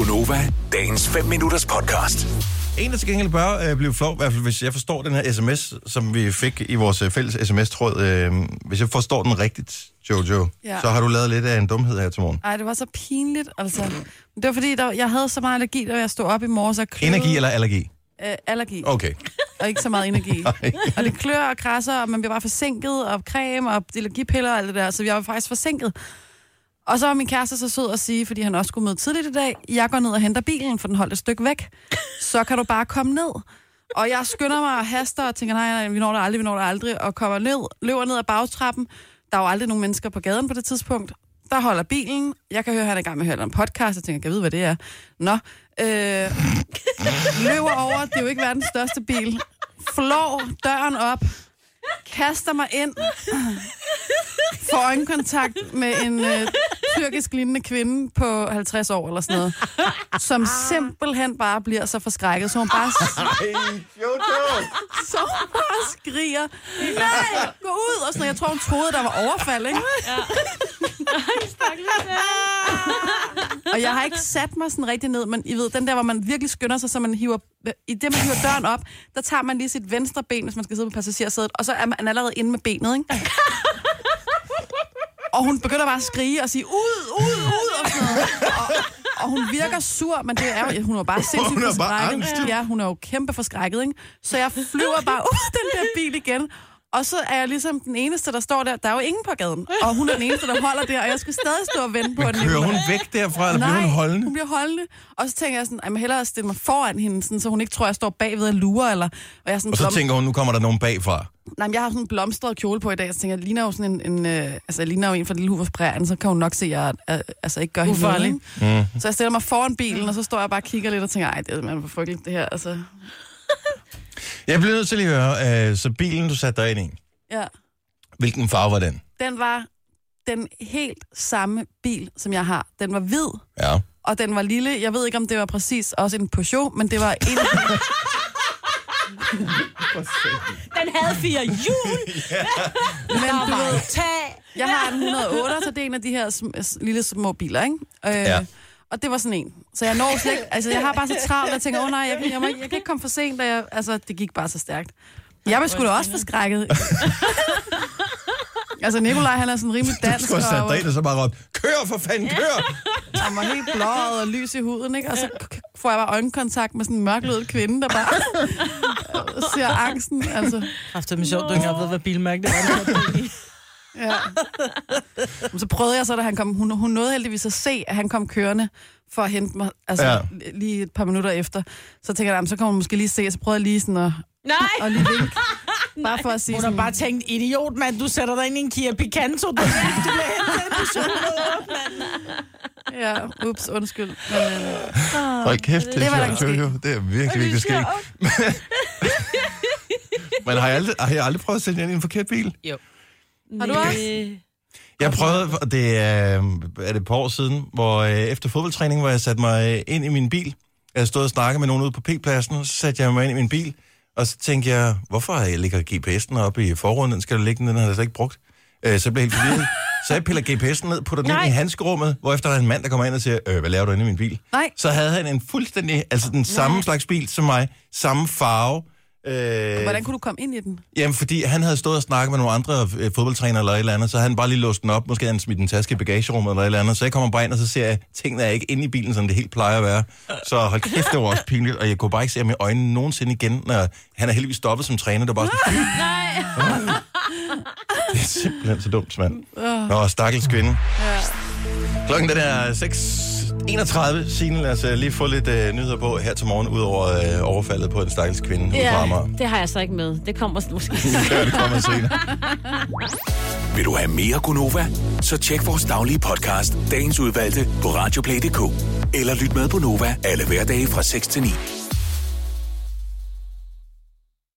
Gunova, dagens 5 minutters podcast. En, der til gengæld bør øh, blive flov, i hvert fald hvis jeg forstår den her sms, som vi fik i vores øh, fælles sms-tråd. Øh, hvis jeg forstår den rigtigt, Jojo, ja. Så har du lavet lidt af en dumhed her til morgen. Ej, det var så pinligt, altså. Det var fordi, der, jeg havde så meget allergi, da jeg stod op i morges og kløede. Energi eller allergi? Øh, allergi, Okay. og ikke så meget energi. og det klør og krasser, og man bliver bare forsinket, og creme og allergipiller og alt det der, så jeg var faktisk forsinket. Og så var min kæreste så sød at sige, fordi han også skulle møde tidligt i dag, jeg går ned og henter bilen, for den holdt et stykke væk. Så kan du bare komme ned. Og jeg skynder mig og haster og tænker, nej, nej, vi når det aldrig, vi når det aldrig, og kommer ned, løber ned ad bagtrappen. Der er jo aldrig nogen mennesker på gaden på det tidspunkt. Der holder bilen. Jeg kan høre, at han er i gang med at høre en podcast. Jeg tænker, kan jeg vide, hvad det er? Nå. Øh, løber over. Det er jo ikke verdens største bil. Flår døren op. Kaster mig ind. Får øjenkontakt med en øh, tyrkisk lignende kvinde på 50 år eller sådan noget. Som simpelthen bare bliver så forskrækket. Så hun bare, så hun bare skriger. Nej, gå ud! Og sådan noget. Jeg tror, hun troede, der var overfald, ikke? Og jeg har ikke sat mig sådan rigtig ned, men I ved, den der, hvor man virkelig skynder sig, så man hiver, i det, man hiver døren op, der tager man lige sit venstre ben, hvis man skal sidde på passagersædet, og så er man allerede inde med benet, ikke? Og hun begynder bare at skrige og sige, ud, ud, ud, og sådan noget. Og, og hun virker sur, men det er jo, hun er bare sindssygt Hun er bare forskrækket. angst. Ja, hun er jo kæmpe forskrækket, ikke? Så jeg flyver bare ud den der bil igen. Og så er jeg ligesom den eneste, der står der. Der er jo ingen på gaden. Og hun er den eneste, der holder der, og jeg skal stadig stå og vente på Men den. kører hun væk derfra, eller bliver hun hun holdende? bliver holdende. Og så tænker jeg sådan, at jeg må hellere stille mig foran hende, sådan, så hun ikke tror, jeg står bagved og lurer. Eller, og jeg sådan, Og så blom- tænker hun, nu kommer der nogen bagfra. Nej, men jeg har sådan en blomstret kjole på i dag, så tænker jeg, jeg ligner jo sådan en, en øh, altså jeg ligner jo en fra Lille Hufers Prærien, så kan hun nok se, at jeg øh, altså ikke gør hende noget, Ufarlig. ikke? Så jeg stiller mig foran bilen, og så står jeg bare og kigger lidt og tænker, ej, det er simpelthen for frygteligt det her, altså. Jeg bliver nødt til lige at høre, øh, så bilen, du satte dig ind i, Ja. hvilken farve var den? Den var den helt samme bil, som jeg har. Den var hvid, Ja. og den var lille. Jeg ved ikke, om det var præcis også en Peugeot, men det var en Den havde fire hjul. men du ved, tag. Jeg har en 108, så det er en af de her sm- s- lille små biler, ikke? Øh, Ja. Og det var sådan en. Så jeg når slet ikke, altså jeg har bare så travlt, at jeg tænker, åh oh, nej, jeg, kan- jeg, må ikke, jeg kan ikke komme for sent, da jeg, altså det gik bare så stærkt. Jeg blev sgu da også forskrækket. altså Nikolaj, han er sådan rimelig Du dansk, skulle have sat og dig ind og så bare råbt, kør for fanden, kør! han var helt blåret og lys i huden, ikke? Og så får jeg bare øjenkontakt med sådan en mørklødet kvinde, der bare ser angsten, altså. Efter mig sjovt, du ikke engang ved, hvad bilmærke det var. Ja. Så prøvede jeg så, da han kom, hun, hun nåede heldigvis at se, at han kom kørende for at hente mig, altså Ja. lige et par minutter efter. Så tænker jeg, "Jamen, så kan hun måske lige se, så prøvede jeg lige sådan at, Nej. at lige vinke. Bare for at sige Hun har bare tænkt, idiot, mand, du sætter dig ind i en Kia Picanto. Du, du person. ja, ups, undskyld. Men, øh, Hold kæft, det, Det var er der kan Jojo. Det er virkelig, virkelig skægt. Men har jeg, aldrig, har jeg aldrig prøvet at sætte jer ind i en forkert bil? Jo. Har du også? Jeg prøvede, og det er, er det et par år siden, hvor øh, efter fodboldtræning, hvor jeg satte mig øh, ind i min bil. Jeg stod og snakkede med nogen ude på P-pladsen, så satte jeg mig ind i min bil, og så tænkte jeg, hvorfor har jeg ligger GPS'en oppe i forruden? Den skal der ligge, den har jeg slet ikke brugt. Øh, så jeg blev helt forvirret. Så jeg piller GPS'en ned, putter den ind Nej. i handskerummet, hvor efter der er en mand, der kommer ind og siger, øh, hvad laver du inde i min bil? Nej. Så havde han en fuldstændig, altså den samme slags bil som mig, samme farve. Øh, Hvordan kunne du komme ind i den? Jamen, fordi han havde stået og snakket med nogle andre øh, fodboldtrænere eller et eller andet, så havde han bare lige låst den op. Måske han smidt en taske i bagagerummet eller et eller andet. Så jeg kommer bare ind, og så ser jeg, at tingene er ikke inde i bilen, som det helt plejer at være. Så hold kæft, det var også pinligt, og jeg kunne bare ikke se ham i øjnene nogensinde igen, når han er heldigvis stoppet som træner. Det var bare sådan, Nej. det er simpelthen så dumt, mand. Nå, stakkels kvinde. Klokken den er 6.31. Signe, lad os øh, lige få lidt øh, nyheder på her til morgen, ud over øh, overfaldet på en stakkels kvinde ude på Ja, det har jeg så ikke med. Det kommer måske. Ja, det kommer senere. Vil du have mere Gunova? Så tjek vores daglige podcast, dagens udvalgte, på radioplay.dk. Eller lyt med på Nova alle hverdage fra 6 til 9.